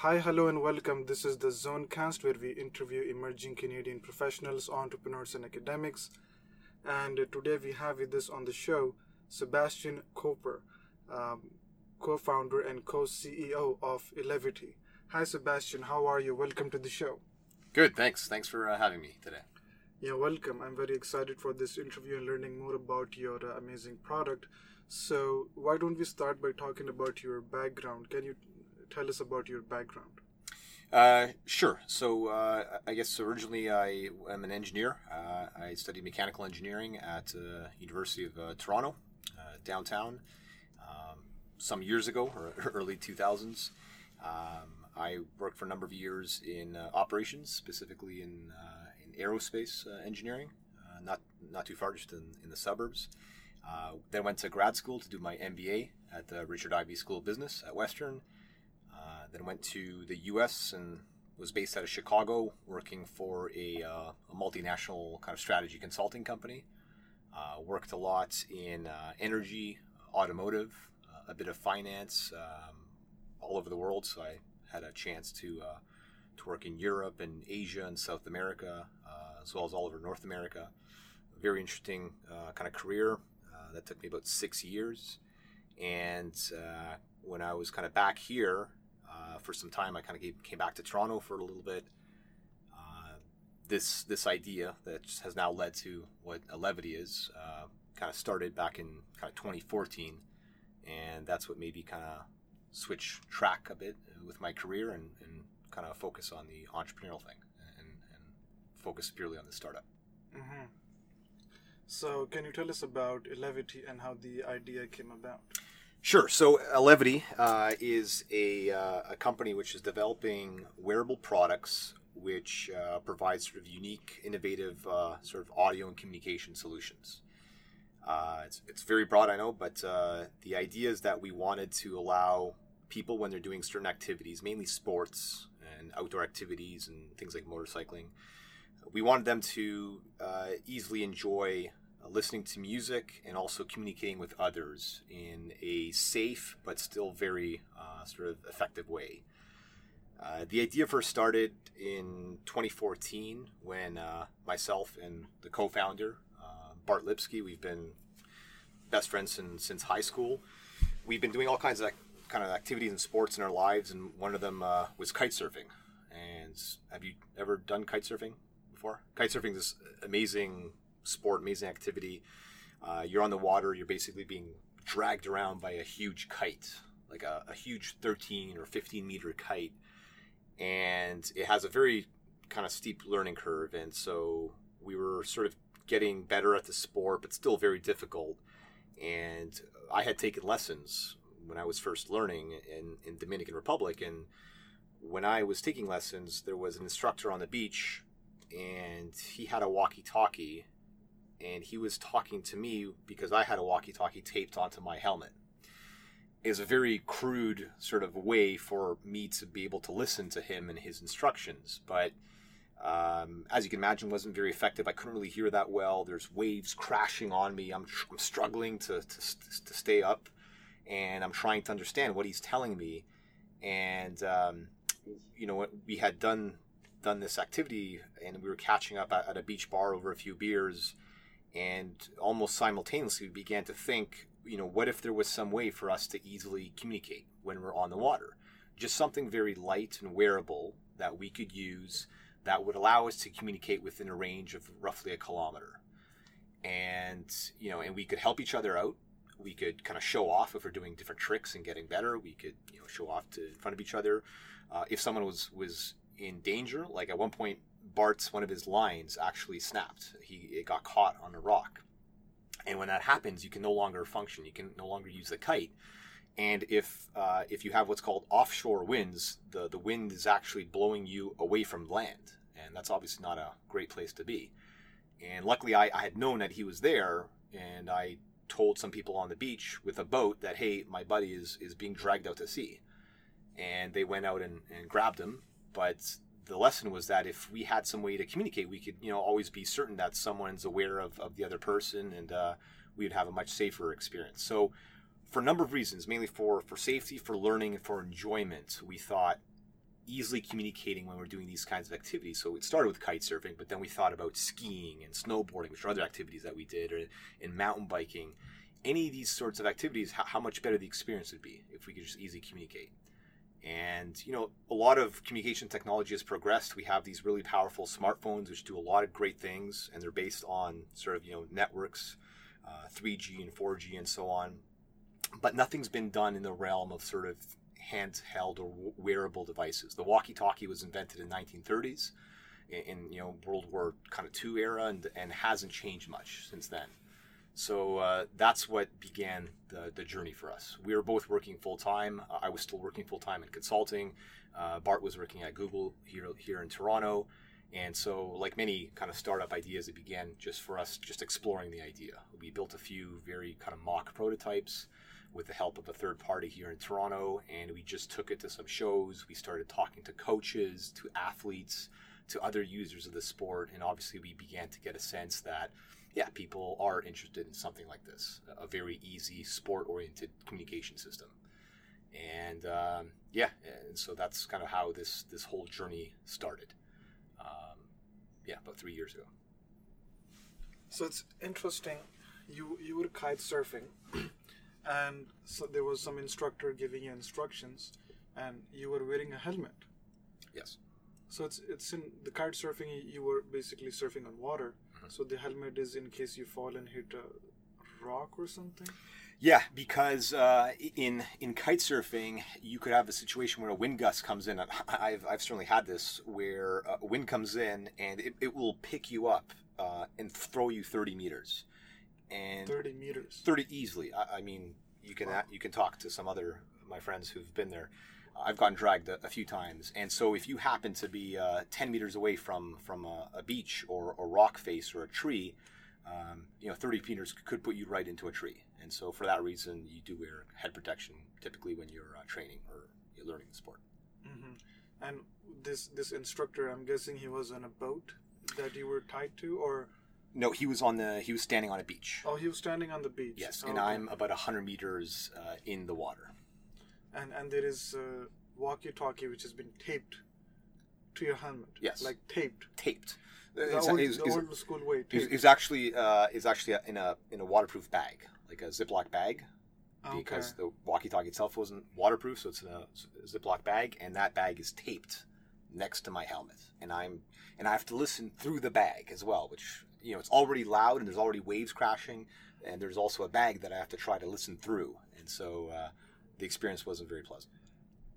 Hi, hello, and welcome. This is the Zonecast where we interview emerging Canadian professionals, entrepreneurs, and academics. And today we have with us on the show Sebastian Koper, um, co founder and co CEO of Elevety. Hi, Sebastian. How are you? Welcome to the show. Good, thanks. Thanks for uh, having me today. Yeah, welcome. I'm very excited for this interview and learning more about your uh, amazing product. So, why don't we start by talking about your background? Can you tell us about your background? Uh, sure. So, uh, I guess originally I am an engineer. Uh, I studied mechanical engineering at uh, University of uh, Toronto, uh, downtown, um, some years ago, or early 2000s. Um, I worked for a number of years in operations, specifically in in aerospace engineering, not not too far, just in, in the suburbs. then went to grad school to do my MBA at the Richard Ivey School of Business at Western then went to the U.S. and was based out of Chicago, working for a, uh, a multinational kind of strategy consulting company. Uh, worked a lot in uh, energy, automotive, uh, a bit of finance, um, all over the world. So I had a chance to uh, to work in Europe and Asia and South America, uh, as well as all over North America. very interesting kind of career that took me about six years. And when I was kind of back here, uh, for some time. I kind of came back to Toronto for a little bit. Uh, this this idea that has now led to what Elevety is uh, kind of started back in kind of 2014, and that's what made me kind of switch track a bit with my career and, and kind of focus on the entrepreneurial thing and, and focus purely on the startup. Mm-hmm. So, can you tell us about Elevety and how the idea came about? Sure. So Elevety uh, is a, uh, a company which is developing wearable products which uh, provide sort of unique, innovative uh, sort of audio and communication solutions. Uh, it's, it's very broad, I know, but uh, the idea is that we wanted to allow people when they're doing certain activities, mainly sports and outdoor activities and things like motorcycling, we wanted them to easily enjoy listening to music and also communicating with others in a safe but still very uh, sort of effective way. Uh, the idea first started in 2014 when uh, myself and the co-founder uh, Bart Lipsky, we've been best friends since, since high school. We've been doing all kinds of kind of activities and sports in our lives, and one of them uh, was kite surfing. And have you ever done kite surfing before? Kite surfing is amazing sport, amazing activity. Uh, you're on the water. You're basically being dragged around by a huge kite, like a, a huge 13 or 15 meter kite, and it has a very kind of steep learning curve. And so we were sort of getting better at the sport, but still very difficult. And I had taken lessons when I was first learning in, in Dominican Republic, and when I was taking lessons, there was an instructor on the beach, and he had a walkie-talkie and he was talking to me because I had a walkie talkie taped onto my helmet. It was a very crude sort of way for me to be able to listen to him and his instructions, but um, as you can imagine, wasn't very effective. I couldn't really hear that well. There's waves crashing on me. I'm, I'm struggling to, to, to stay up, and I'm trying to understand what he's telling me. And um, you know, we had done done this activity, and we were catching up at, at a beach bar over a few beers and almost simultaneously we began to think you know what if there was some way for us to easily communicate when we're on the water? Just something very light and wearable that we could use that would allow us to communicate within a range of roughly a kilometer. And you know and we could help each other out. We could kind of show off if we're doing different tricks and getting better. We could you know show off to in front of each other. Uh, if someone was was in danger like at one point Bart's one of his lines actually snapped. He it got caught on a rock, and when that happens, you can no longer function. You can no longer use the kite. And if uh, if you have what's called offshore winds, the the wind is actually blowing you away from land, and that's obviously not a great place to be. And luckily, I, I had known that he was there, and I told some people on the beach with a boat that hey, my buddy is is being dragged out to sea, and they went out and, and grabbed him. But the lesson was that if we had some way to communicate, we could, you know, always be certain that someone's aware of, of the other person and uh, we'd have a much safer experience. So, for a number of reasons, mainly for, for safety, for learning, and for enjoyment, we thought easily communicating when we're doing these kinds of activities. So it started with kite surfing, but then we thought about skiing and snowboarding, which are other activities that we did, or in mountain biking. Any of these sorts of activities, how, how much better the experience would be if we could just easily communicate. And you know, a lot of communication technology has progressed. We have these really powerful smartphones which do a lot of great things, and they're based on sort of you know networks, uh, 3G and 4G and so on. But nothing's been done in the realm of sort of handheld or wearable devices. The walkie-talkie was invented in 1930s, in, in you know World War kind of two era, and and hasn't changed much since then. So uh, that's what began the, the journey for us. We were both working full time. Uh, I was still working full time in consulting. Uh, Bart was working at Google here here in Toronto, and so like many kind of startup ideas, it began just for us just exploring the idea. We built a few very kind of mock prototypes with the help of a third party here in Toronto, and we just took it to some shows. We started talking to coaches, to athletes, to other users of the sport, and obviously we began to get a sense that yeah, people are interested in something like this, a very easy sport-oriented communication system. And um, yeah, and so that's kind of how this this whole journey started. Um, yeah, about three years ago. So it's interesting. You you were kite surfing, and so there was some instructor giving you instructions, and you were wearing a helmet. Yes. So it's it's in the kite surfing. You were basically surfing on water, so the helmet is in case you fall and hit a rock or something. Yeah, because uh, in in kite surfing, you could have a situation where a wind gust comes in. I've, I've certainly had this where a wind comes in and it, it will pick you up uh, and throw you thirty meters. And thirty meters. Thirty easily. I, I mean, you can wow. you can talk to some other my friends who've been there. I've gotten dragged a, a, few times, and so if you happen to be uh, ten meters away from from a, a, beach or a rock face or a tree, um, you know, thirty meters could put you right into a tree. And so for that reason, you do wear head protection typically when you're uh, training or you're learning the sport. Mm-hmm. And this this instructor, I'm guessing he was on a boat that you were tied to, or no, he was on the he was standing on a beach. Oh, he was standing on the beach. Yes, and okay. I'm about hundred meters uh, in the water and and there is a walkie-talkie which has been taped to your helmet. Yes, like taped. Taped. The, old, it's, the old school way. Taped. It's, actually uh, it's actually in a in a waterproof bag, like a Ziploc bag, okay. because the walkie-talkie itself wasn't waterproof, so it's in a Ziploc bag, and that bag is taped next to my helmet, and I'm and I have to listen through the bag as well, which you know it's already loud and there's already waves crashing, and there's also a bag that I have to try to listen through, and so. Uh, the experience wasn't very pleasant.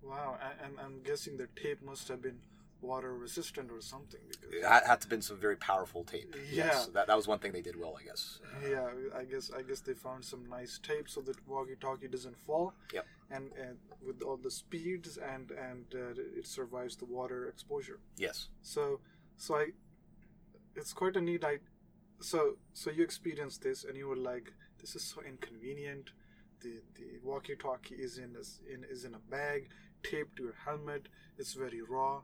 Wow, and I'm guessing the tape must have been water resistant or something because it had to have been some very powerful tape. Yeah, yes, that, that was one thing they did well, I guess. Yeah, I guess I guess they found some nice tape so that walkie-talkie doesn't fall. Yep. And, and with all the speeds and and uh, it survives the water exposure. Yes. So so I, it's quite a neat. I, so so you experienced this and you were like, this is so inconvenient the, the walkie-talkie is in a, in is in a bag taped to your helmet. It's very raw.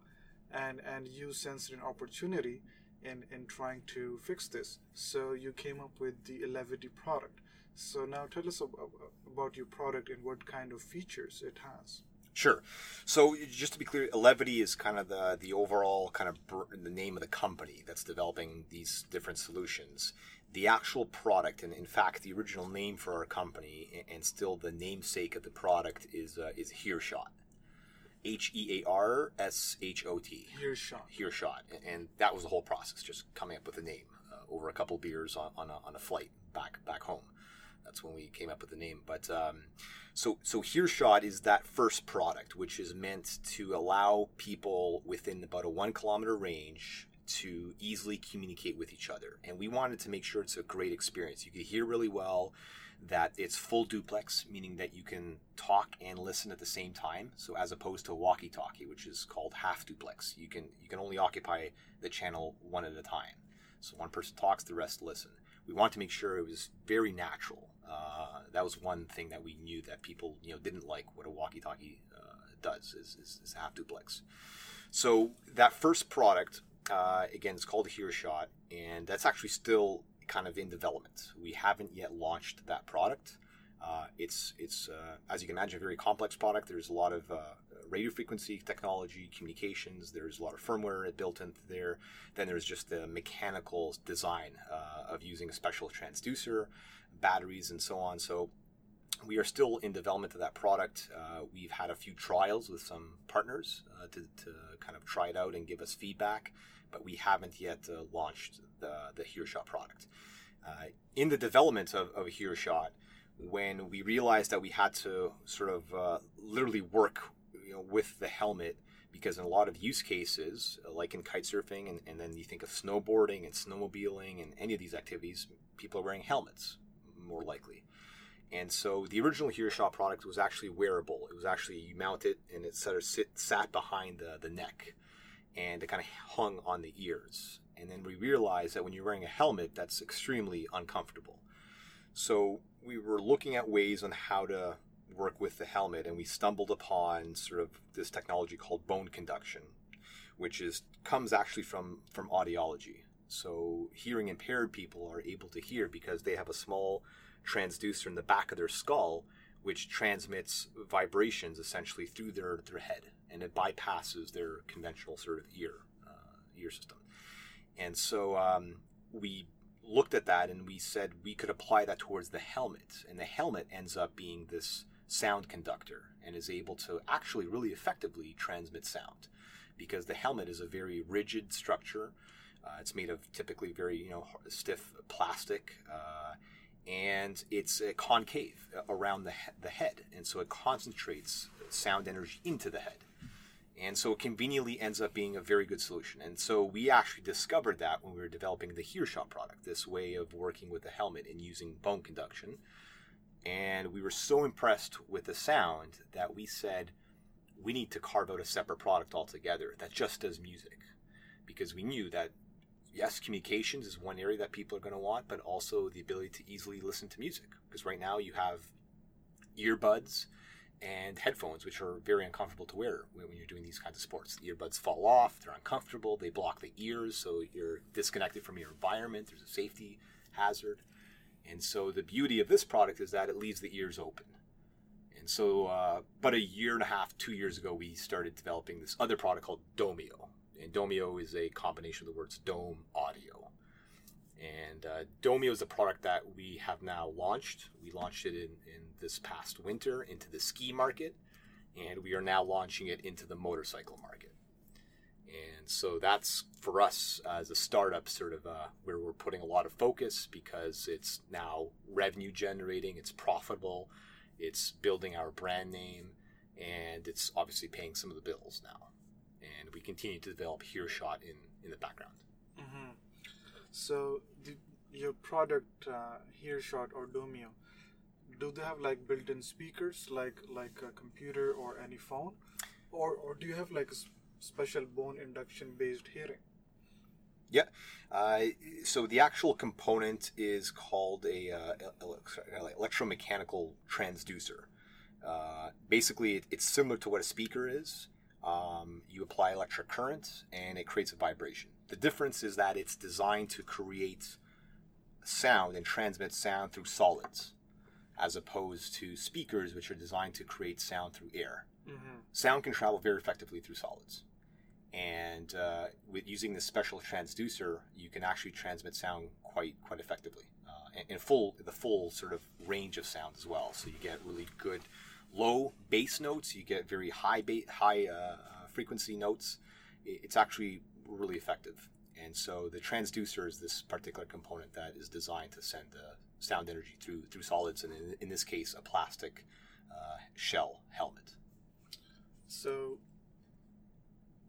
And and you sensed an opportunity in in trying to fix this. So you came up with the Elevety product. So now tell us about, about your product and what kind of features it has. Sure. So just to be clear, Elevety is kind of the the overall kind of the name of the company that's developing these different solutions the actual product, and in fact, the original name for our company, and still the namesake of the product is uh, is Hearshot. H E A R S H O T. Hearshot. Hearshot, and that was the whole process, just coming up with a name uh, over a couple beers on, on a, on, a, flight back back home. That's when we came up with the name. But um, so so Hearshot is that first product, which is meant to allow people within about a one kilometer range to easily communicate with each other. And we wanted to make sure it's a great experience. You can hear really well, that it's full duplex, meaning that you can talk and listen at the same time. So as opposed to walkie-talkie, which is called half duplex, you can you can only occupy the channel one at a time. So one person talks, the rest listen. We want to make sure it was very natural. Uh, that was one thing that we knew that people you know didn't like what a walkie-talkie uh, does is, is, is half duplex. So that first product uh, again, it's called Hearshot, and that's actually still kind of in development. We haven't yet launched that product. Uh, it's it's uh, as you can imagine a very complex product. There's a lot of uh, radio frequency technology, communications. There's a lot of firmware built into there. Then there's just the mechanical design uh, of using a special transducer, batteries, and so on. So we are still in development of that product. Uh, we've had a few trials with some partners uh, to, to, kind of try it out and give us feedback, but we haven't yet uh, launched the, the HearShot product. Uh, in the development of, of HearShot, when we realized that we had to sort of uh, literally work you know, with the helmet, because in a lot of use cases, like in kite surfing, and, and then you think of snowboarding and snowmobiling and any of these activities, people are wearing helmets more likely. And so the original HearShot product was actually wearable. It was actually you mount it and it sort of sit, sat behind the, the neck and it kind of hung on the ears. And then we realized that when you're wearing a helmet, that's extremely uncomfortable. So we were looking at ways on how to work with the helmet, and we stumbled upon sort of this technology called bone conduction, which is comes actually from from audiology. So hearing impaired people are able to hear because they have a small transducer in the back of their skull, which transmits vibrations essentially through their, their head, and it bypasses their conventional sort of ear uh, ear system. And so um, we looked at that and we said we could apply that towards the helmet, and the helmet ends up being this sound conductor and is able to actually really effectively transmit sound because the helmet is a very rigid structure. Uh, it's made of typically very you know stiff plastic. Uh, and it's uh, concave around the, he- the head, and so it concentrates sound energy into the head. And so it conveniently ends up being a very good solution. And so we actually discovered that when we were developing the HearShot product, this way of working with the helmet and using bone conduction. And we were so impressed with the sound that we said, we need to carve out a separate product altogether that just does music. Because we knew that yes, communications is one area that people are going to want, but also the ability to easily listen to music. Because right now you have earbuds and headphones, which are very uncomfortable to wear when you're doing these kinds of sports. The earbuds fall off, they're uncomfortable, they block the ears, so you're disconnected from your environment. There's a safety hazard. And so the beauty of this product is that it leaves the ears open. And so, uh, about a year and a half, two years ago, we started developing this other product called Domio. And Domio is a combination of the words dome audio. And uh, Domio is a product that we have now launched. We launched it in, in this past winter into the ski market, and we are now launching it into the motorcycle market. And so that's for us as a startup, sort of uh, where we're putting a lot of focus because it's now revenue generating, it's profitable, it's building our brand name, and it's obviously paying some of the bills now. And we continue to develop HearShot in, in the background. So the, your product uh, HearShot or Domio, do they have like built-in speakers like like a computer or any phone, or or do you have like a special bone induction based hearing? Yeah. Uh, so the actual component is called a uh, ele- electromechanical transducer. Uh, basically, it, it's similar to what a speaker is. Um, you apply electric current and it creates a vibration. The difference is that it's designed to create sound and transmit sound through solids, as opposed to speakers, which are designed to create sound through air. Mm-hmm. Sound can travel very effectively through solids and uh, with using this special transducer, you can actually transmit sound quite quite effectively, uh, and full the full sort of range of sound as well. So you get really good low bass notes, you get very high ba- high uh, frequency notes. It's actually really effective, and so the transducer is this particular component that is designed to send uh, sound energy through through solids, and in, in this case, a plastic uh, shell helmet. So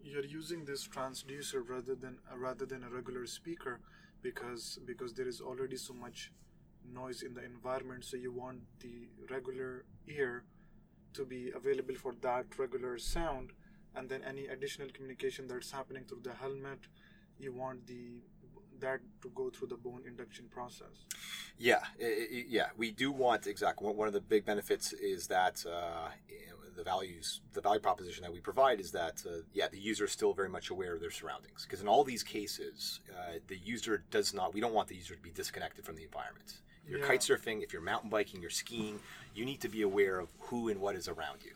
you're using this transducer rather than uh, rather than a regular speaker because because there is already so much noise in the environment so you want the regular ear to be available for that regular sound and then any additional communication that's happening through the helmet you want the that to go through the bone induction process Yeah, i- i- yeah, we do want exactly one one of the big benefits is that uh, the values, the value proposition that we provide is that uh, yeah, the user is still very much aware of their surroundings because in all these cases, uh, the user does not. We don't want the user to be disconnected from the environment. If you're Yeah. kite surfing, if you're mountain biking, you're skiing, you need to be aware of who and what is around you.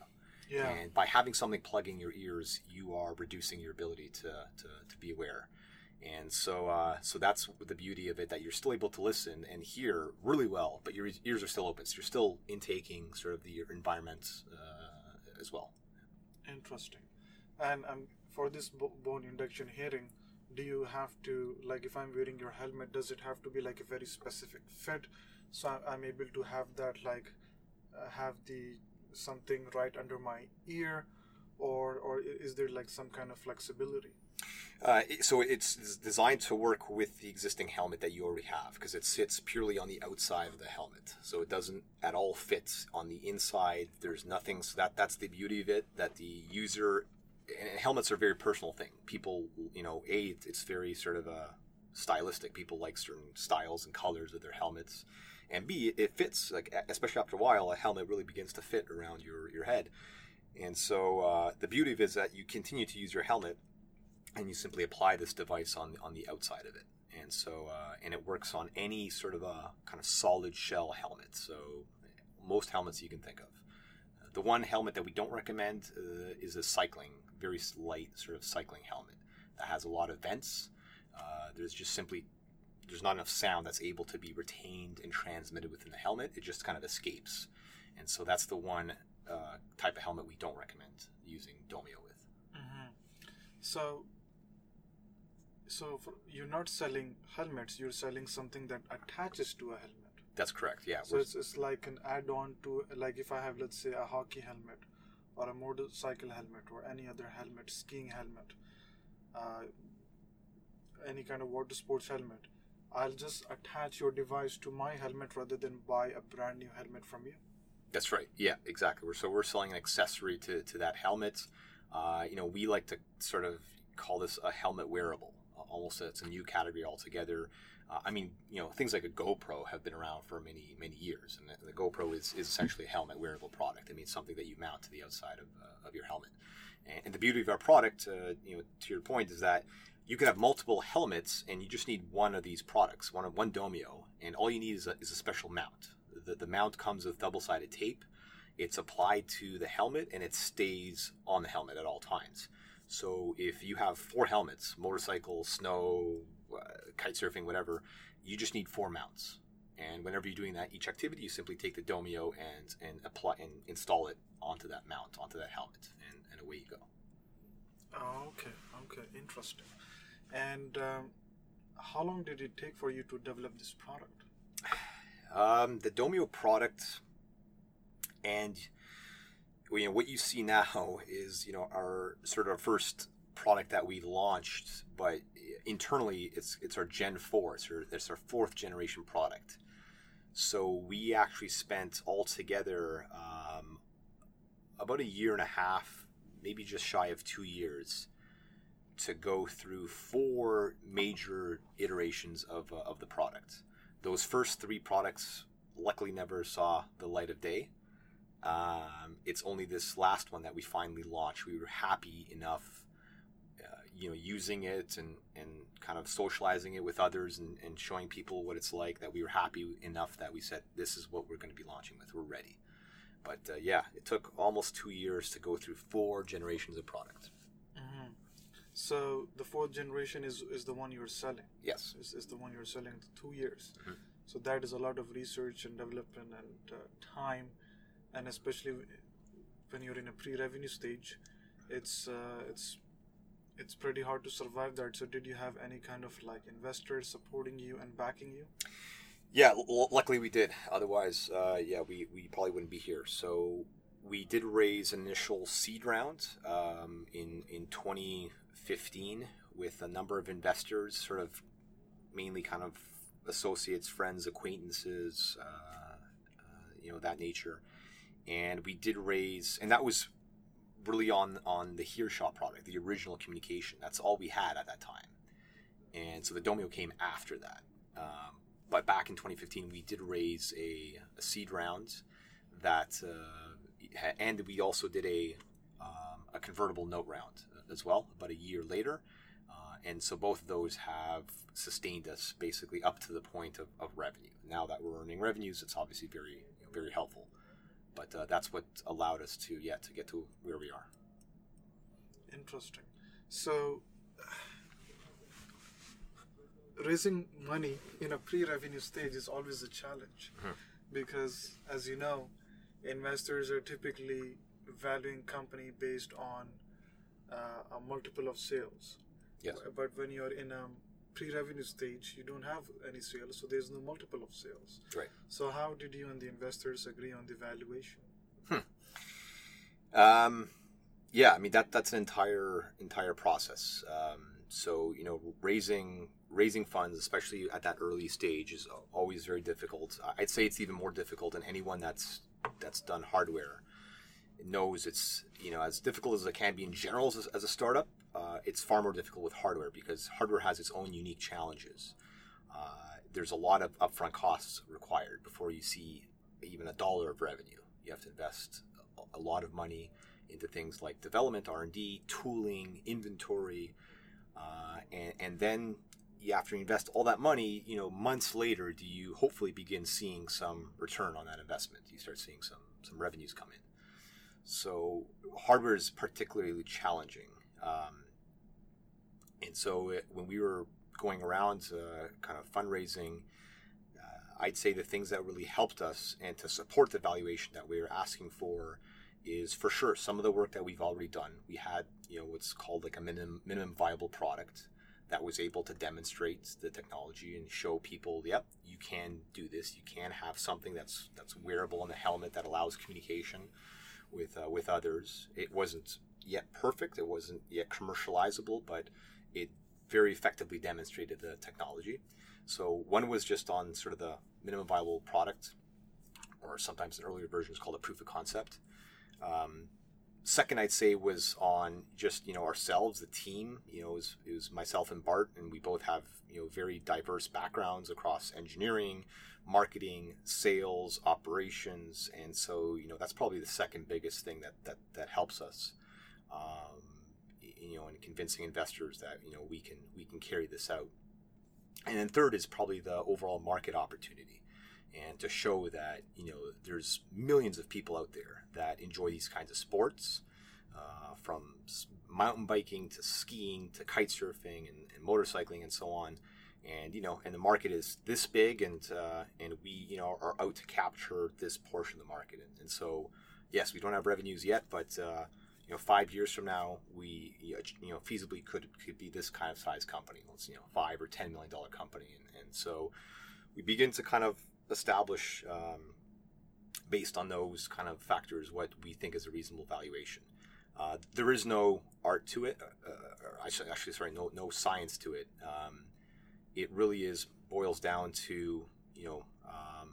Yeah. And by having something plugging your ears, you are reducing your ability to, to, to be aware. And so, uh, so that's the beauty of it that you're still able to listen and hear really well, but your ears are still open. So you're still intaking sort of the environment uh, as well. Interesting. And um, for this bone induction hearing, do you have to like if I'm wearing your helmet, does it have to be like a very specific fit, so I'm able to have that like uh, have the something right under my ear, or or is there like some kind of flexibility? Uh, so it's designed to work with the existing helmet that you already have because it sits purely on the outside of the helmet. So it doesn't at all fit on the inside. There's nothing. So that that's the beauty of it. That the user and helmets are a very personal thing. People, you know, a it's- very sort of a stylistic. People like certain styles and colors of their helmets, and b it fits. Like especially after a while, a helmet really begins to fit around your your head. And so uh, the beauty of it is that you continue to use your helmet and you simply apply this device on on the outside of it and so uh, and it works on any sort of a kind of solid shell helmet so most helmets you can think of the one helmet that we don't recommend uh, is a cycling very light sort of cycling helmet that has a lot of vents uh, there's just simply there's not enough sound that's able to be retained and transmitted within the helmet. It just kind of escapes. And so that's the one uh, type of helmet we don't recommend using domio with. So, so for, you're not selling helmets. You're selling something that attaches to a helmet. that's correct yeah. So it's, it's like an add-on to like if I have let's say a hockey helmet or a motorcycle helmet or any other helmet, skiing helmet, uh, any kind of water sports helmet, I'll just attach your device to my helmet rather than buy a brand new helmet from you. That's right. Yeah, exactly. We're, so we're selling an accessory to, to that helmet. Uh, you know, we like to sort of call this a helmet wearable. Almost, it's a new category altogether. Uh, I mean, you know, things like a GoPro have been around for many, many years, and the, the GoPro is, is essentially a helmet wearable product. I mean, something that you mount to the outside of, uh, of your helmet. And, and the beauty of our product, uh, you know, to your point, is that you can have multiple helmets, and you just need one of these products, one of one Domio, and all you need is a, is a special mount. The, the mount comes with double-sided tape. It's applied to the helmet, and it stays on the helmet at all times. So if you have four helmets, motorcycle, snow, uh, kite surfing, whatever, you just need four mounts. And whenever you're doing that, each activity, you simply take the Domio and and apply and install it onto that mount, onto that helmet, and, and away you go. Oh, okay, okay, interesting. And um, how long did it take for you to develop this product? Um, the Domio product, and you know what you see now is you know our sort of our first product that we launched, but internally it's it's our Gen Four. It's our, it's our fourth generation product. So we actually spent altogether um, about a year and a half, maybe just shy of two years, to go through four major iterations of, uh, of the product. Those first three products luckily never saw the light of day. Um, it's only this last one that we finally launched. We were happy enough, uh, you know, using it and, and kind of socializing it with others and, and showing people what it's like that we were happy enough that we said, this is what we're going to be launching with. We're ready. But uh, yeah, it took almost two years to go through four generations of product. Mm-hmm. So the fourth generation is is the one you're selling. Yes. Is, is the one you're selling two years. Mhm. So that is a lot of research and development and uh, time, and especially when you're in a pre-revenue stage, it's uh, it's it's pretty hard to survive that. So did you have any kind of like investors supporting you and backing you? Yeah, l- luckily we did. Otherwise, uh, yeah, we, we probably wouldn't be here. So we did raise initial seed round um, in in 2015 with a number of investors, sort of mainly kind of associates, friends, acquaintances, uh, uh, you know that nature. And we did raise, and that was really on on the Hearshot product, the original communication. That's all we had at that time. And so the Domio came after that. Um, but back in 2015, we did raise a, a seed round that, uh, and we also did a um, a convertible note round as well, about a year later. Uh, and so both of those have sustained us basically up to the point of, of revenue. Now that we're earning revenues, it's obviously very you know, very helpful. But uh, that's what allowed us to yeah to get to where we are. Interesting. So, raising money in a pre-revenue stage is always a challenge Mhm. because, as you know, investors are typically valuing company based on uh, a multiple of sales. Yes. But when you're in a pre-revenue stage, you don't have any sales, so there's no multiple of sales. Right. So how did you and the investors agree on the valuation? Hmm. Um, yeah, I mean that that's an entire entire process. Um, so you know, raising raising funds, especially at that early stage, is always very difficult. I'd say it's even more difficult than anyone that's that's done hardware knows. It's you know as difficult as it can be in general as, as a startup. Uh, it's far more difficult with hardware because hardware has its own unique challenges. Uh, there's a lot of upfront costs required before you see even a dollar of revenue. You have to invest a lot of money into things like development, R and D, tooling, inventory, uh, and, and then you, after you invest all that money, you know, months later, do you hopefully begin seeing some return on that investment? You start seeing some some revenues come in. So hardware is particularly challenging, um, and so it, when we were going around uh, kind of fundraising. uh, I'd say the things that really helped us and to support the valuation that we were asking for is for sure some of the work that we've already done. We had, you know, what's called like a minimum minimum viable product that was able to demonstrate the technology and show people, yep, you can do this. You can have something that's that's wearable in the helmet that allows communication with uh, with others. It wasn't yet perfect. It wasn't yet commercializable, but it very effectively demonstrated the technology. So one was just on sort of the minimum viable product, or sometimes in earlier versions called a proof of concept. Um, second, I'd say was on just you know ourselves, the team. You know, it was, it was myself and Bart, and we both have you know very diverse backgrounds across engineering, marketing, sales, operations, and so you know that's probably the second biggest thing that that that helps us. Um, you know, in convincing investors that you know we can we can carry this out. And then third is probably the overall market opportunity and to show that you know there's millions of people out there that enjoy these kinds of sports, uh, from mountain biking to skiing to kite surfing and, and motorcycling and so on. And you know, and the market is this big, and uh, and we you know are out to capture this portion of the market. And, and so, yes, we don't have revenues yet, but uh, you know, five years from now, we you know feasibly could could be this kind of size company. Let's you know, five or ten million dollar company, and, and so we begin to kind of establish um, based on those kind of factors what we think is a reasonable valuation. Uh, there is no art to it. Uh, or I actually, sorry, no no science to it. Um, it really is boils down to you know um,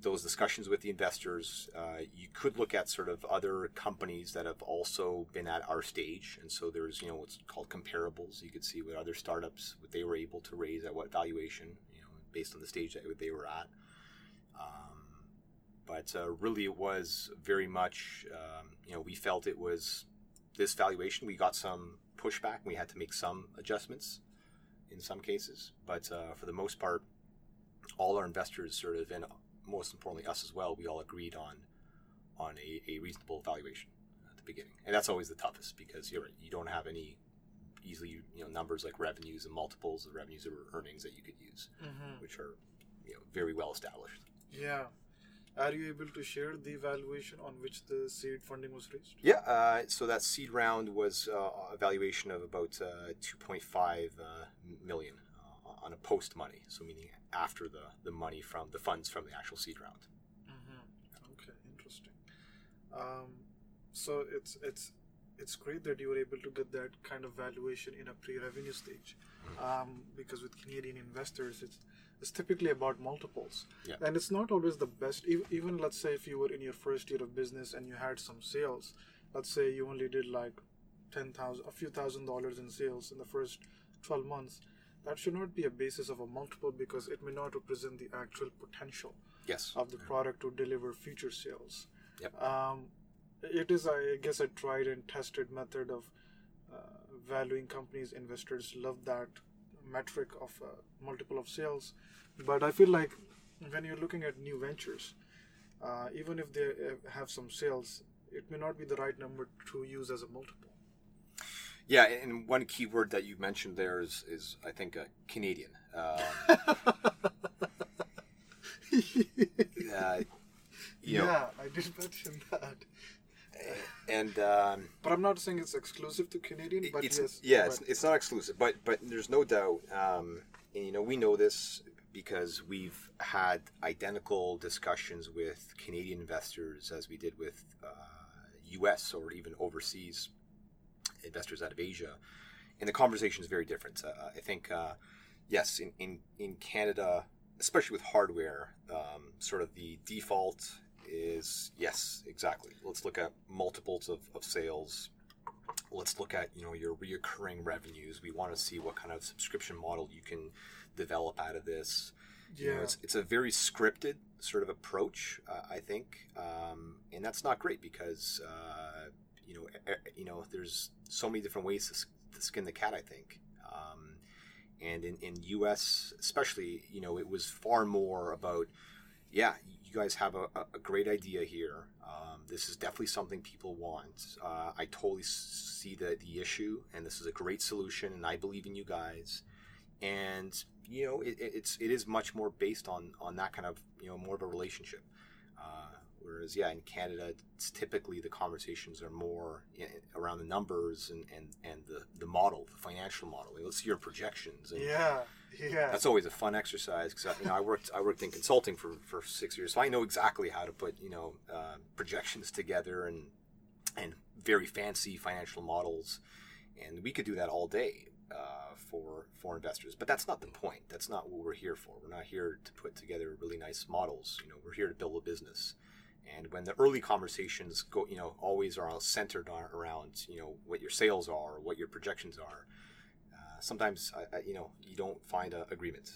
those discussions with the investors. Uh, you could look at sort of other companies that have also been at our stage, and so there's you know what's called comparables. You could see what other startups what they were able to raise at what valuation, you know, based on the stage that they were at. Um, but uh, really, it was very much um, you know we felt it was this valuation. We got some pushback. We had to make some adjustments in some cases, but uh, for the most part, all our investors sort of and most importantly us as well, we all agreed on on a, a reasonable valuation at the beginning, and that's always the toughest because you're you don't have any easily you know numbers like revenues and multiples of revenues or earnings that you could use, Mm-hmm. which are you know very well established. Yeah. Are you able to share the valuation on which the seed funding was raised? Yeah, uh, so that seed round was uh, a valuation of about uh, 2.5 uh, million uh, on a post money, so meaning after the, the money from the funds from the actual seed round. Mm-hmm. Okay, interesting. Um, so it's it's it's great that you were able to get that kind of valuation in a pre-revenue stage, um, because with Canadian investors, it's it's typically about multiples, Yeah. and it's not always the best. Even let's say if you were in your first year of business and you had some sales, let's say you only did like ten thousand, a few thousand dollars in sales in the first twelve months. That should not be a basis of a multiple because it may not represent the actual potential Yes. of the product to deliver future sales. Yep. Um, it is, I guess, a tried and tested method of uh, valuing companies. Investors love that metric of uh, multiple of sales. But I feel like when you're looking at new ventures, uh, even if they uh, have some sales, it may not be the right number to use as a multiple. Yeah, and one key word that you mentioned there is, is I think, uh, Canadian. Um, uh, know, yeah, I did mention that. And um, But I'm not saying it's exclusive to Canadian, but it's, yes. yeah, it's, it's not exclusive, but but there's no doubt, um, and you know we know this because we've had identical discussions with Canadian investors as we did with uh, U.S. or even overseas investors out of Asia, and the conversation is very different. Uh, I think uh, yes, in, in in Canada, especially with hardware, um, sort of the default is yes, exactly. Let's look at multiples of, of sales. Let's look at you know your reoccurring revenues. We want to see what kind of subscription model you can develop out of this. You know, it's, it's a very scripted sort of approach uh, i think um, and that's not great because uh, you know e- e- you know there's so many different ways to, to skin the cat i think. Um, and in, in us especially you know it was far more about yeah you guys have a, a- great idea here. Um, this is definitely something people want. Uh, i totally see the, the issue and this is a great solution and i believe in you guys. And you know it, it- it's it is much more based on on that kind of you know more of a relationship. Uh, whereas yeah in canada it's typically the conversations are more i- around the numbers and and and the the model the financial model. Let's see your projections and yeah, yeah. that's always a fun exercise because you know I worked I worked in consulting for, for six years, so I know exactly how to put you know uh, projections together and and very fancy financial models, and we could do that all day uh, for for investors. But that's not the point. That's not what we're here for. We're not here to put together really nice models. You know, we're here to build a business. And when the early conversations go, you know, always are centered on, around, you know, what your sales are, what your projections are, sometimes I, I, you know you don't find a agreement,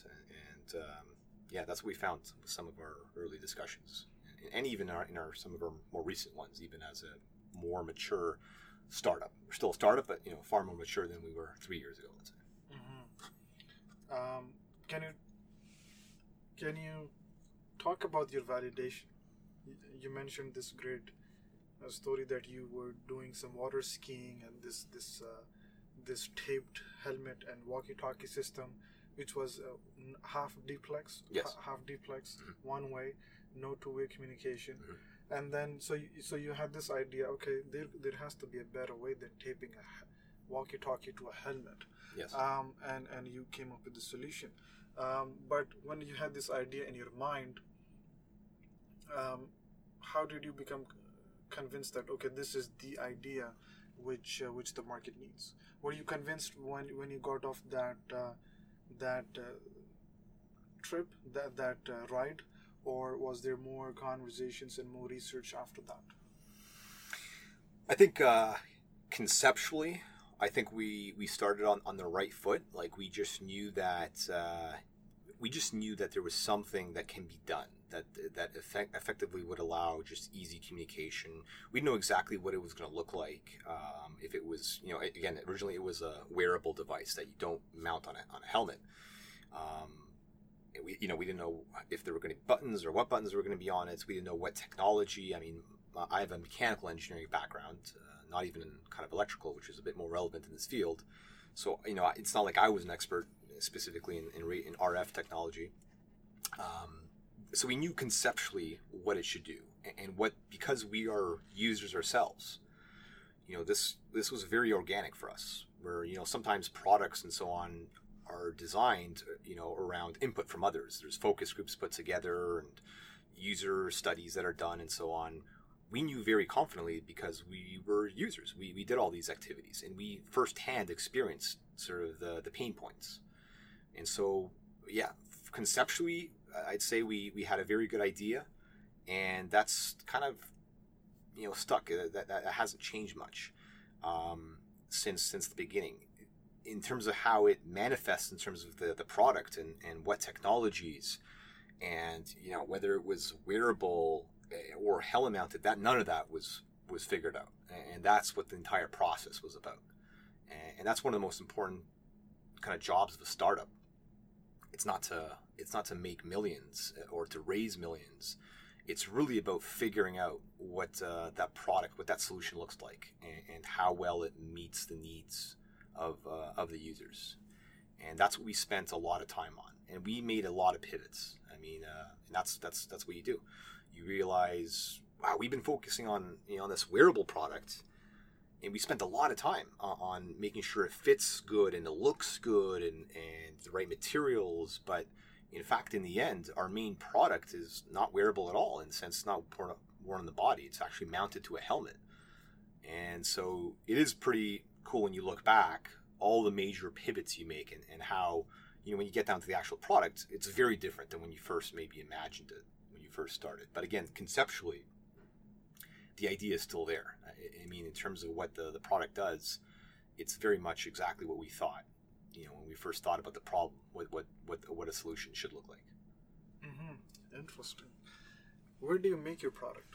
and um, yeah, that's what we found with some of our early discussions, and, and even our, in our some of our more recent ones, even as a more mature startup. We're still a startup, but you know far more mature than we were three years ago. Let's say. Mhm. Um, can you can you talk about your validation? You, you mentioned this great uh, story that you were doing some water skiing and this this uh, this taped helmet and walkie-talkie system, which was uh, half duplex, Yes. ha- half duplex, Mhm. one way, no two-way communication. Mhm. And then so you, so you had this idea. Okay, there there has to be a better way than taping a walkie-talkie to a helmet Yes. um, and and you came up with the solution. Um, but when you had this idea in your mind, um, how did you become convinced that okay, this is the idea which uh, which the market needs? Were you convinced when when you got off that uh, that uh, trip that that uh, ride, or was there more conversations and more research after that? I think uh, conceptually, I think we we started on, on the right foot. Like we just knew that uh, we just knew that there was something that can be done that that effect, effectively would allow just easy communication. We know exactly what it was going to look like. Um, if it was, you know, again, originally it was a wearable device that you don't mount on a, on a helmet. Um, we, you know, we didn't know if there were going to be buttons or what buttons were going to be on it. We didn't know what technology. I mean, uh, I have a mechanical engineering background, uh, not even in kind of electrical, which is a bit more relevant in this field. So, you know, it's not like I was an expert specifically in, in, in RF technology. Um, so we knew conceptually what it should do and what, because we are users ourselves, you know, this, this was very organic for us where, you know, sometimes products and so on are designed, you know, around input from others. There's focus groups put together and user studies that are done and so on. We knew very confidently because we were users. We, we did all these activities and we firsthand experienced sort of the, the pain points. And so, yeah, conceptually, I'd say we, we had a very good idea and that's kind of, you know, stuck. That, that hasn't changed much um, since, since the beginning. In terms of how it manifests in terms of the, the product and, and what technologies and you know whether it was wearable eh, or heli mounted that none of that was was figured out. And that's what the entire process was about. And, and that's one of the most important kind of jobs of a startup. It's not to it's not to make millions or to raise millions it's really about figuring out what uh, that product, what that solution looks like, and, and how well it meets the needs of uh, of the users. And that's what we spent a lot of time on, and we made a lot of pivots. I mean, uh, that's that's that's what you do. You realize, wow, we've been focusing on you know this wearable product, and we spent a lot of time on, on making sure it fits good and it looks good and and the right materials, but in fact, in the end, our main product is not wearable at all in the sense it's not worn, on the body. It's actually mounted to a helmet. And so it is pretty cool when you look back, all the major pivots you make and, and how, you know, when you get down to the actual product, it's very different than when you first maybe imagined it when you first started. But again, conceptually, the idea is still there. I, I mean, in terms of what the, the product does, it's very much exactly what we thought you know when we first thought about the problem, what what what, what a solution should look like. Mm-hmm. Interesting. Where do you make your product?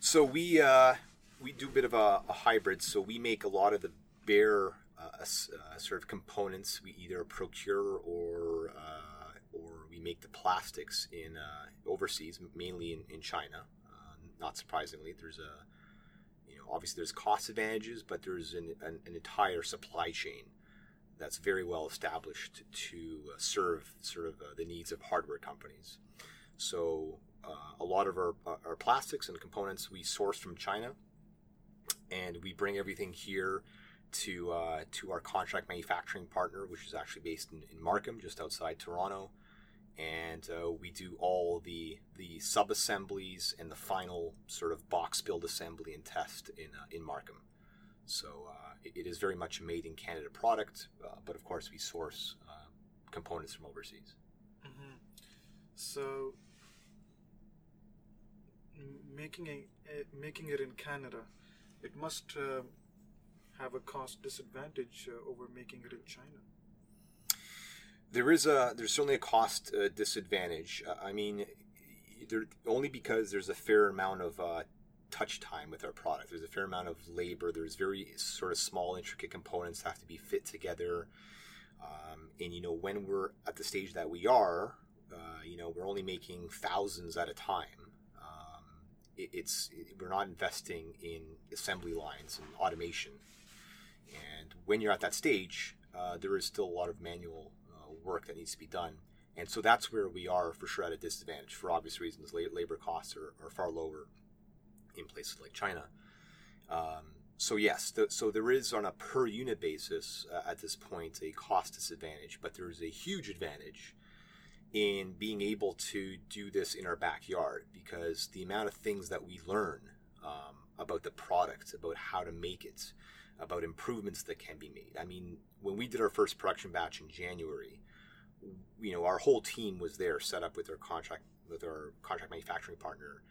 So we uh, we do a bit of a, a, hybrid. So we make a lot of the bare uh, uh, sort of components. We either procure or uh, or we make the plastics in uh, overseas, mainly in, in China. Uh, not surprisingly, there's a you know obviously there's cost advantages, but there's an, an, an entire supply chain that's very well established to uh, serve sort of uh, the needs of hardware companies. So uh, a lot of our, uh, our plastics and components we source from China, and we bring everything here to uh, to our contract manufacturing partner, which is actually based in, in Markham, just outside Toronto. And uh, we do all the the sub assemblies and the final sort of box build assembly and test in in Markham. So it is very much a made in Canada product, uh, but of course we source uh, components from overseas. Mm-hmm. So making a, making it in Canada, it must uh, have a cost disadvantage uh, over making it in China. There is a there's certainly a cost uh, disadvantage. Uh, I mean, there, only because there's a fair amount of touch time with our product. There's a fair amount of labor. There's very sort of small, intricate components have to be fit together. Um, and you know, when we're at the stage that we are, uh, you know, we're only making thousands at a time. Um, it, it's it, we're not investing in assembly lines and automation. And when you're at that stage, uh, there is still a lot of manual uh, work that needs to be done. And so that's where we are for sure at a disadvantage for obvious reasons. Labor costs are, are far lower in places like China. Um, so yes, the, so there is on a per unit basis uh, at this point a cost disadvantage, but there is a huge advantage in being able to do this in our backyard because the amount of things that we learn um, about the product, about how to make it, about improvements that can be made. I mean, when we did our first production batch in January, you know, our whole team was there, set up with our contract with our contract manufacturing partner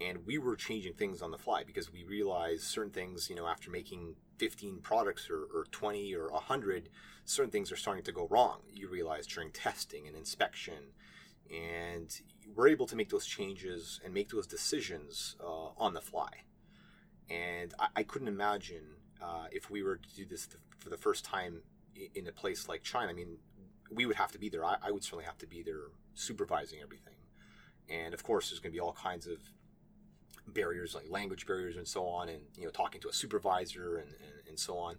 and we were changing things on the fly because we realized certain things you know after making 15 products or, or 20 or 100 certain things are starting to go wrong. You realize during testing and inspection and we're able to make those changes and make those decisions uh, on the fly. And I, I couldn't imagine uh, if we were to do this for the first time in a place like china. I mean we would have to be there. I, I would certainly have to be there supervising everything. And of course there's going to be all kinds of barriers like language barriers and so on, and you know talking to a supervisor and, and, and so on.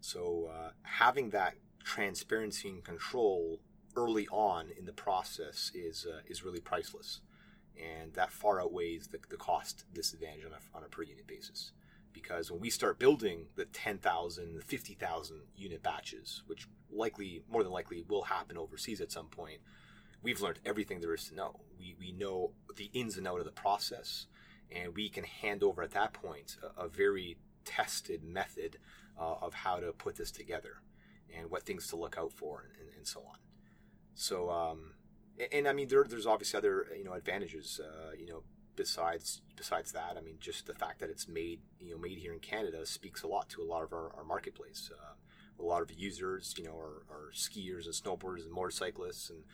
So uh, having that transparency and control early on in the process is uh, is really priceless, and that far outweighs the, the cost disadvantage on a, on a per unit basis. Because when we start building the 10,000, the 50,000 unit batches, which likely, more than likely, will happen overseas at some point, we've learned everything there is to know. We, we know the ins and out of the process and we can hand over at that point a, a very tested method uh, of how to put this together and what things to look out for and, and, so on. So, um, and, and, I mean, there, there's obviously other you know advantages. Uh, you know, besides besides that, I mean, just the fact that it's made you know made here in Canada speaks a lot to a lot of our, our marketplace. Uh, a lot of users, you know, are, are skiers and snowboarders and motorcyclists, and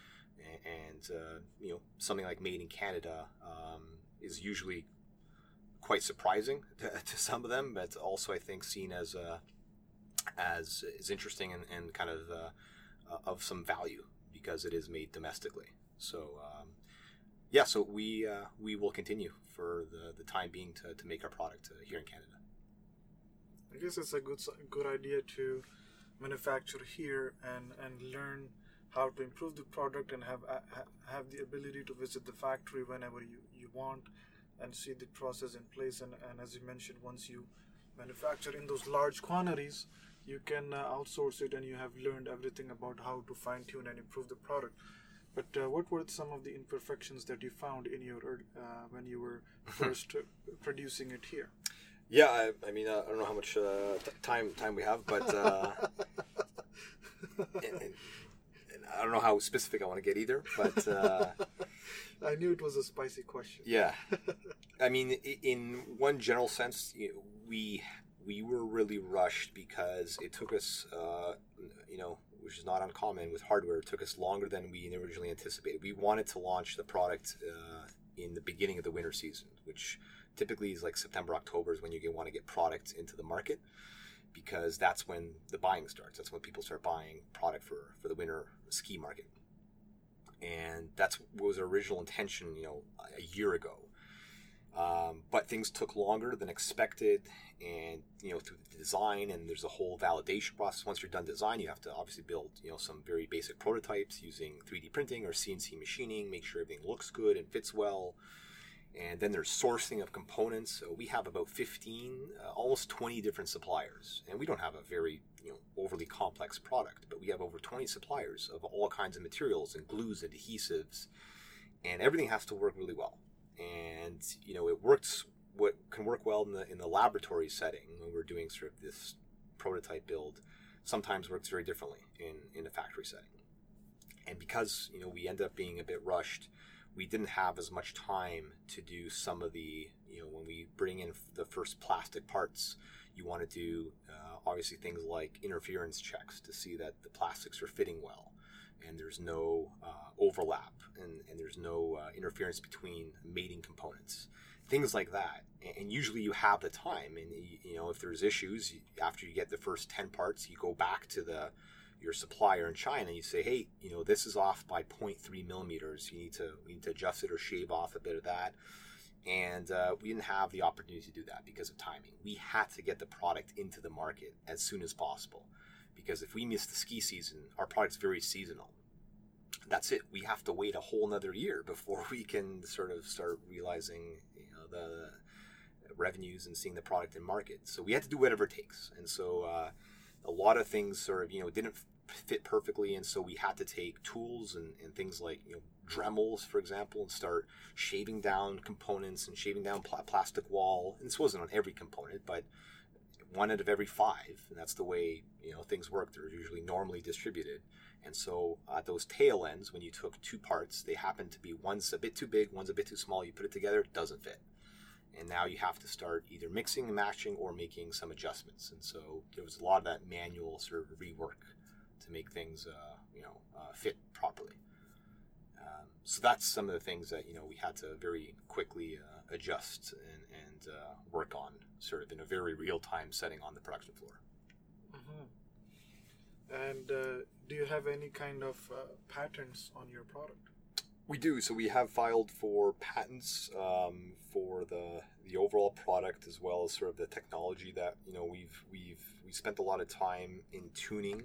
and uh, you know something like made in Canada um, is usually quite surprising to, to, some of them, but also I think seen as uh, as is interesting and, and kind of uh, of some value because it is made domestically. So um, yeah, so we uh, we will continue for the, the time being to, to make our product uh, here in Canada. I guess it's a good good idea to manufacture here and and learn how to improve the product and have uh, have the ability to visit the factory whenever you, you want and see the process in place. And, and as you mentioned once you manufacture in those large quantities you can uh, outsource it and you have learned everything about how to fine tune and improve the product. But uh, what were some of the imperfections that you found in your uh, when you were first producing it here? Yeah, I, I mean, uh, I don't know how much uh, t- time time we have, but uh, and, and, and I don't know how specific I want to get either. But uh, I knew it was a spicy question. yeah, I mean, in one general sense, we we were really rushed because it took us, uh, you know, which is not uncommon with hardware. It took us longer than we originally anticipated. We wanted to launch the product uh, in the beginning of the winter season, which typically is like September, October is when you want to get product into the market because that's when the buying starts. That's when people start buying product for, for the winter ski market. And that's what was our original intention, you know, a year ago. Um, but things took longer than expected, and you know through the design and there's a whole validation process. Once you're done design, you have to obviously build you know some very basic prototypes using 3D printing or CNC machining, make sure everything looks good and fits well. And then there's sourcing of components. So we have about 15, uh, almost 20 different suppliers, and we don't have a very you know overly complex product, but we have over 20 suppliers of all kinds of materials and glues and adhesives, and everything has to work really well. And you know it works what can work well in the in the laboratory setting when we're doing sort of this prototype build sometimes works very differently in in a factory setting. And because you know we end up being a bit rushed we didn't have as much time to do some of the you know when we bring in the first plastic parts you want to do uh, obviously things like interference checks to see that the plastics are fitting well and there's no uh, overlap and, and there's no uh, interference between mating components things like that. And, usually you have the time and you know if there's issues after you get the first 10 parts you go back to the your supplier in China you say hey you know this is off by 0.3 millimeters you need to need to adjust it or shave off a bit of that and uh, we didn't have the opportunity to do that because of timing we had to get the product into the market as soon as possible because if we miss the ski season, our product's very seasonal. That's it. We have to wait a whole another year before we can sort of start realizing you know, the revenues and seeing the product in market. So we had to do whatever it takes. And so uh, a lot of things sort of you know didn't fit perfectly, and so we had to take tools and, and things like you know Dremels, for example, and start shaving down components and shaving down pla- plastic wall. And this wasn't on every component, but one out of every five, and that's the way you know things work. They're usually normally distributed, and so at those tail ends, when you took two parts, they happen to be one's a bit too big, one's a bit too small. You put it together, it doesn't fit, and now you have to start either mixing and matching or making some adjustments. And so there was a lot of that manual sort of rework to make things uh, you know uh, fit properly. Um, so that's some of the things that you know we had to very quickly uh, adjust and, and uh, work on, sort of in a very real time setting on the production floor. hmm And uh, do you have any kind of uh, patents on your product? We do. So we have filed for patents um, for the the overall product as well as sort of the technology that you know we've we've we spent a lot of time in tuning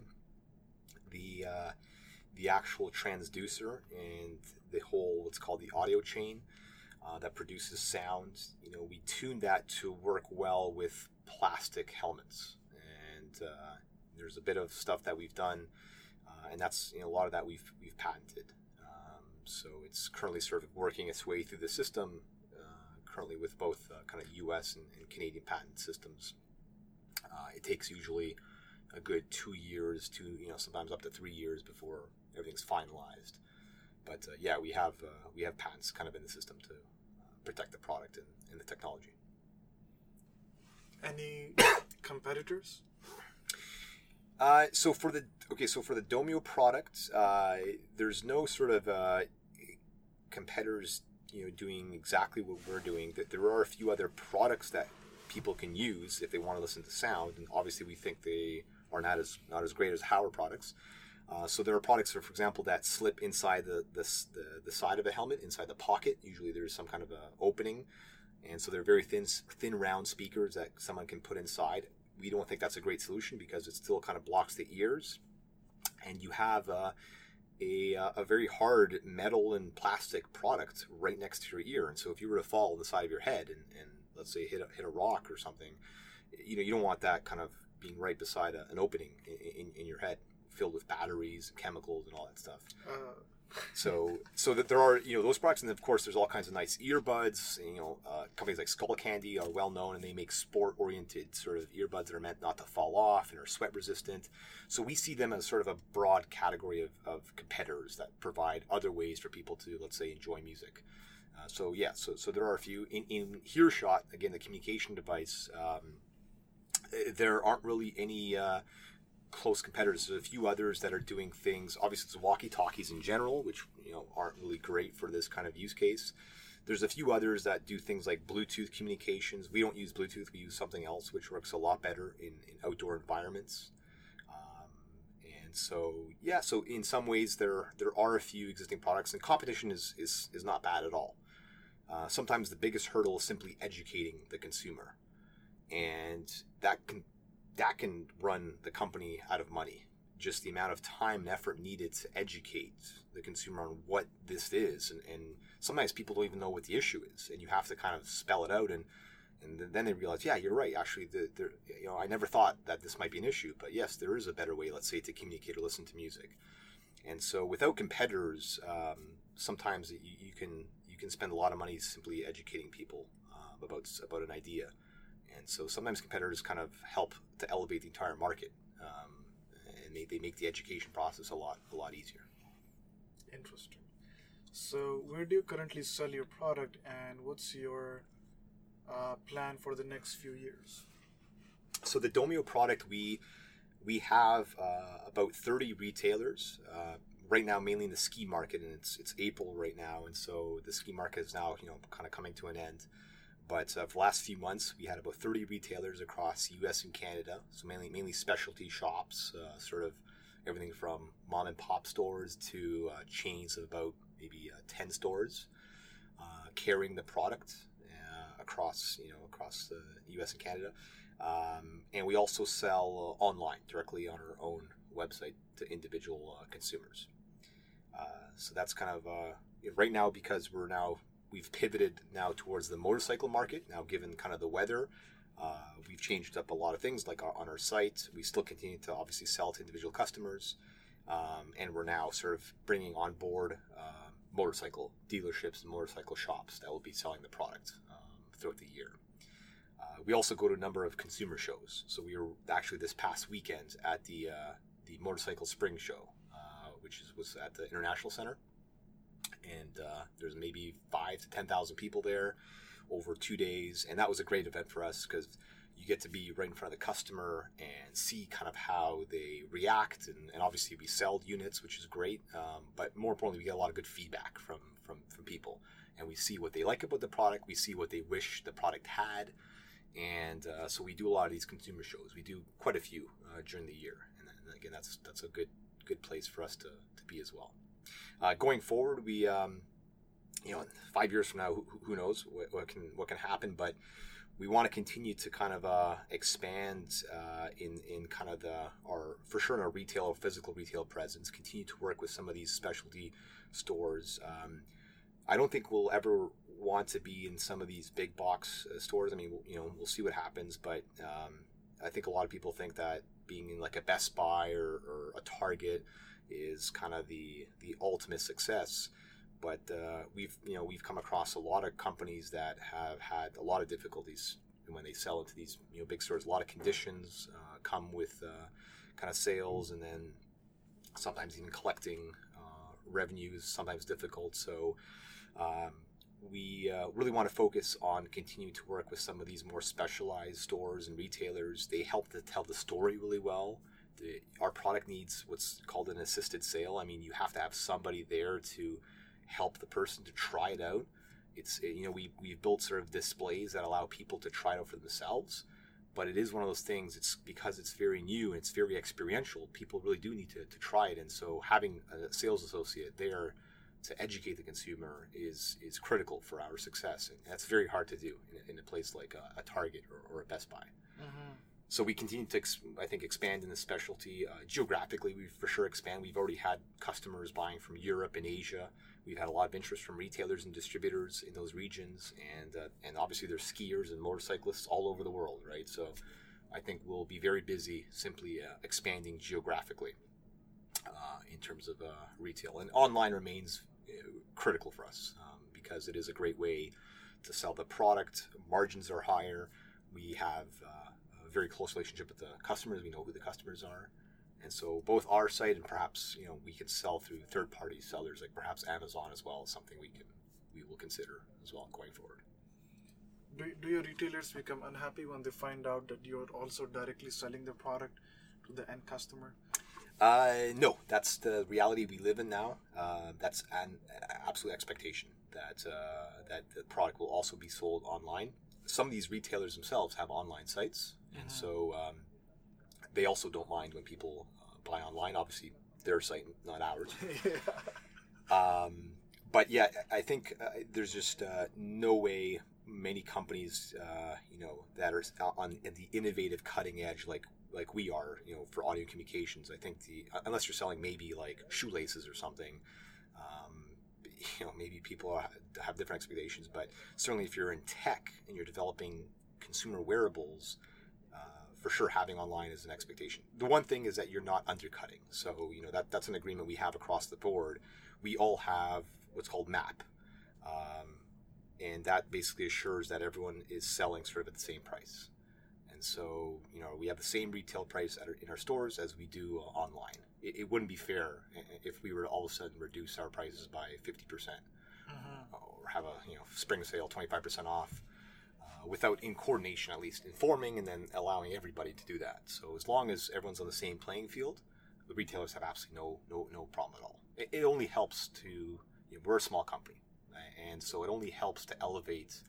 the uh, the actual transducer and the whole what's called the audio chain uh, that produces sound. You know, we tune that to work well with plastic helmets, and uh, there's a bit of stuff that we've done, uh, and that's you know a lot of that we've we've patented. Um, so it's currently sort of working its way through the system, uh, currently with both uh, kind of U.S. and, and Canadian patent systems. It takes usually a good two years to you know sometimes up to three years before everything's finalized. But uh, yeah, we have uh, we have patents kind of in the system to uh, protect the product and, and the technology. Any competitors? Uh, so for the okay, so for the Domio product, uh, there's no sort of uh, competitors, you know, doing exactly what we're doing. That there are a few other products that people can use if they want to listen to sound, and obviously we think they are not as not as great as our products. Uh, so there are products, for example, that slip inside the, the, the, the side of a helmet, inside the pocket. Usually there's some kind of a opening. And so they're very thin, thin round speakers that someone can put inside. We don't think that's a great solution because it still kind of blocks the ears. And you have uh, a, uh, a very hard metal and plastic product right next to your ear. And so if you were to fall on the side of your head and, and let's say hit a, hit a rock or something, you know, you don't want that kind of being right beside a, an opening in, in, in your head filled with batteries chemicals and all that stuff. Uh. So, so that there are you know those products, and of course there's all kinds of nice earbuds. And, you know, uh, companies like Skullcandy are well known, and they make sport-oriented sort of earbuds that are meant not to fall off and are sweat-resistant. So we see them as sort of a broad category of, of competitors that provide other ways for people to, let's say, enjoy music. Uh, so yeah, so so there are a few in in HearShot again, the communication device. Um, there aren't really any. Uh, close competitors. There's a few others that are doing things. Obviously, it's walkie-talkies in general, which you know aren't really great for this kind of use case. There's a few others that do things like Bluetooth communications. We don't use Bluetooth. We use something else, which works a lot better in, in outdoor environments. Um, and so, yeah. So in some ways, there there are a few existing products, and competition is is is not bad at all. Uh, sometimes the biggest hurdle is simply educating the consumer, and that can that can run the company out of money. Just the amount of time and effort needed to educate the consumer on what this is, and, and sometimes people don't even know what the issue is, and you have to kind of spell it out, and and then they realize, yeah, you're right. Actually, the, the, you know, I never thought that this might be an issue, but yes, there is a better way, let's say, to communicate or listen to music. And so, without competitors, um, sometimes you, you, can you can spend a lot of money simply educating people uh, about about an idea. And so sometimes competitors kind of help to elevate the entire market, um, and they, they make the education process a lot a lot easier. Interesting. So where do you currently sell your product, and what's your uh, plan for the next few years? So the Domio product, we we have uh, about 30 retailers uh, right now, mainly in the ski market, and it's it's April right now, and so the ski market is now you know kind of coming to an end. But uh, for the last few months, we had about 30 retailers across U.S. and Canada. So mainly mainly specialty shops, uh, sort of everything from mom and pop stores to uh, chains of about maybe uh, 10 stores, uh, carrying the product uh, across you know across the U.S. and Canada. Um, and we also sell online directly on our own website to individual consumers. so that's kind of right now because we're now we've pivoted now towards the motorcycle market. Now, given kind of the weather, uh, we've changed up a lot of things. Like on our site, we still continue to obviously sell to individual customers, um, and we're now sort of bringing on board uh, motorcycle dealerships and motorcycle shops that will be selling the product um, throughout the year. Uh, we also go to a number of consumer shows. So we were actually this past weekend at the uh, the Motorcycle Spring Show, uh, which is, was at the International Center and uh, there's maybe five to ten thousand people there over two days, and that was a great event for us because you get to be right in front of the customer and see kind of how they react, and, and obviously we sell units, which is great, um, but more importantly, we get a lot of good feedback from from from people, and we see what they like about the product, we see what they wish the product had. And uh, so we do a lot of these consumer shows. We do quite a few uh, during the year, and, and again, that's that's a good good place for us to, to be as well. Uh, going forward, we, um, you know, five years from now, who, who knows what, what, can what can happen, but we want to continue to kind of uh, expand uh, in in kind of the our for sure in our retail physical retail presence. Continue to work with some of these specialty stores. Um, I don't think we'll ever want to be in some of these big box uh, stores. I mean, you know, we'll see what happens, but um, I think a lot of people think that being in like a Best Buy or, or a Target is kind of the the ultimate success. But uh, we've you know we've come across a lot of companies that have had a lot of difficulties when they sell into these you know big stores. A lot of conditions uh, come with uh, kind of sales, and then sometimes even collecting uh, revenue is sometimes difficult. So. Um, we uh, really want to focus on continuing to work with some of these more specialized stores and retailers. They help to tell the story really well our product needs what's called an assisted sale. I mean, you have to have somebody there to help the person to try it out. It's you know we we've built sort of displays that allow people to try it out for themselves, but it is one of those things. It's because it's very new and it's very experiential. People really do need to, to try it, and so having a sales associate there to educate the consumer is is critical for our success, and that's very hard to do in, in a place like a, a Target or, or, a Best Buy. Mm-hmm. So we continue to, ex- I think, expand in the specialty. Uh, geographically, we for sure expand. We've already had customers buying from Europe and Asia. We've had a lot of interest from retailers and distributors in those regions, and uh, and obviously there's skiers and motorcyclists all over the world, right? So I think we'll be very busy simply uh, expanding geographically uh, in terms of uh, retail, and online remains uh, critical for us um, because it is a great way to sell the product. Margins are higher. We have very close relationship with the customers. We know who the customers are. And so both our site and perhaps you know we can sell through third party sellers like perhaps Amazon as well is something we can we will consider as well going forward. Do, do your retailers become unhappy when they find out that you're also directly selling the product to the end customer? Uh, no, that's the reality we live in now. Uh, that's an absolute expectation that uh, that the product will also be sold online. Some of these retailers themselves have online sites. And so um, they also don't mind when people buy online. Obviously, their site, not ours. yeah. um, but yeah, I think uh, there's just uh, no way many companies, uh, you know, that are on the innovative cutting edge, like like we are, you know, for audio communications. I think the uh, unless you're selling maybe like shoelaces or something, um, you know, maybe people have different expectations. But certainly, if you're in tech and you're developing consumer wearables for sure having online is an expectation. The one thing is that you're not undercutting. So, you know, that, that's an agreement we have across the board. We all have what's called MAP. Um, and that basically assures that everyone is selling sort of at the same price. And so, you know, we have the same retail price our, in our stores as we do uh, online. It, it, wouldn't be fair if we were to all of a sudden reduce our prices by 50% mm-hmm. or have a, you know, spring sale 25% off without in coordination at least informing and then allowing everybody to do that. So as long as everyone's on the same playing field, the retailers have absolutely no no no problem at all. It, it only helps to you know, we're a small company, and so it only helps to elevate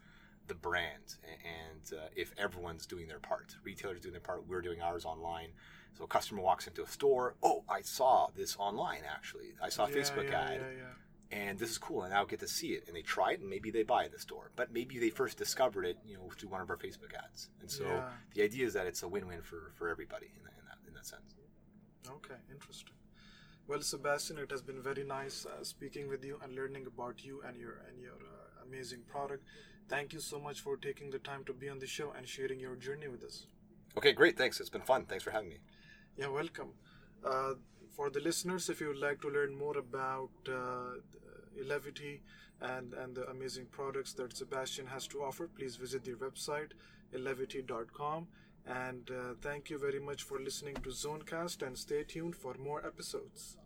the brand. And uh, if everyone's doing their part, retailers doing their part, we're doing ours online. So a customer walks into a store, oh, I saw this online actually. I saw a yeah, Facebook yeah, ad. Yeah, and this is cool and i'll get to see it. And they try it and maybe they buy the store. But maybe they first discovered it you know through one of our facebook ads. And so yeah. the idea is that it's a win-win for for everybody in, in that in that sense. Okay interesting. Well sebastian it has been very nice uh, speaking with you and learning about you and your and your uh, amazing product. Thank you so much for taking the time to be on the show and sharing your journey with us. Okay great. Thanks. It's been fun. Thanks for having me. Yeah welcome. Uh, for the listeners, if you would like to learn more about uh, Elevety and, and the amazing products that Sebastian has to offer, please visit their website, elevety.com. And uh, thank you very much for listening to Zonecast and stay tuned for more episodes.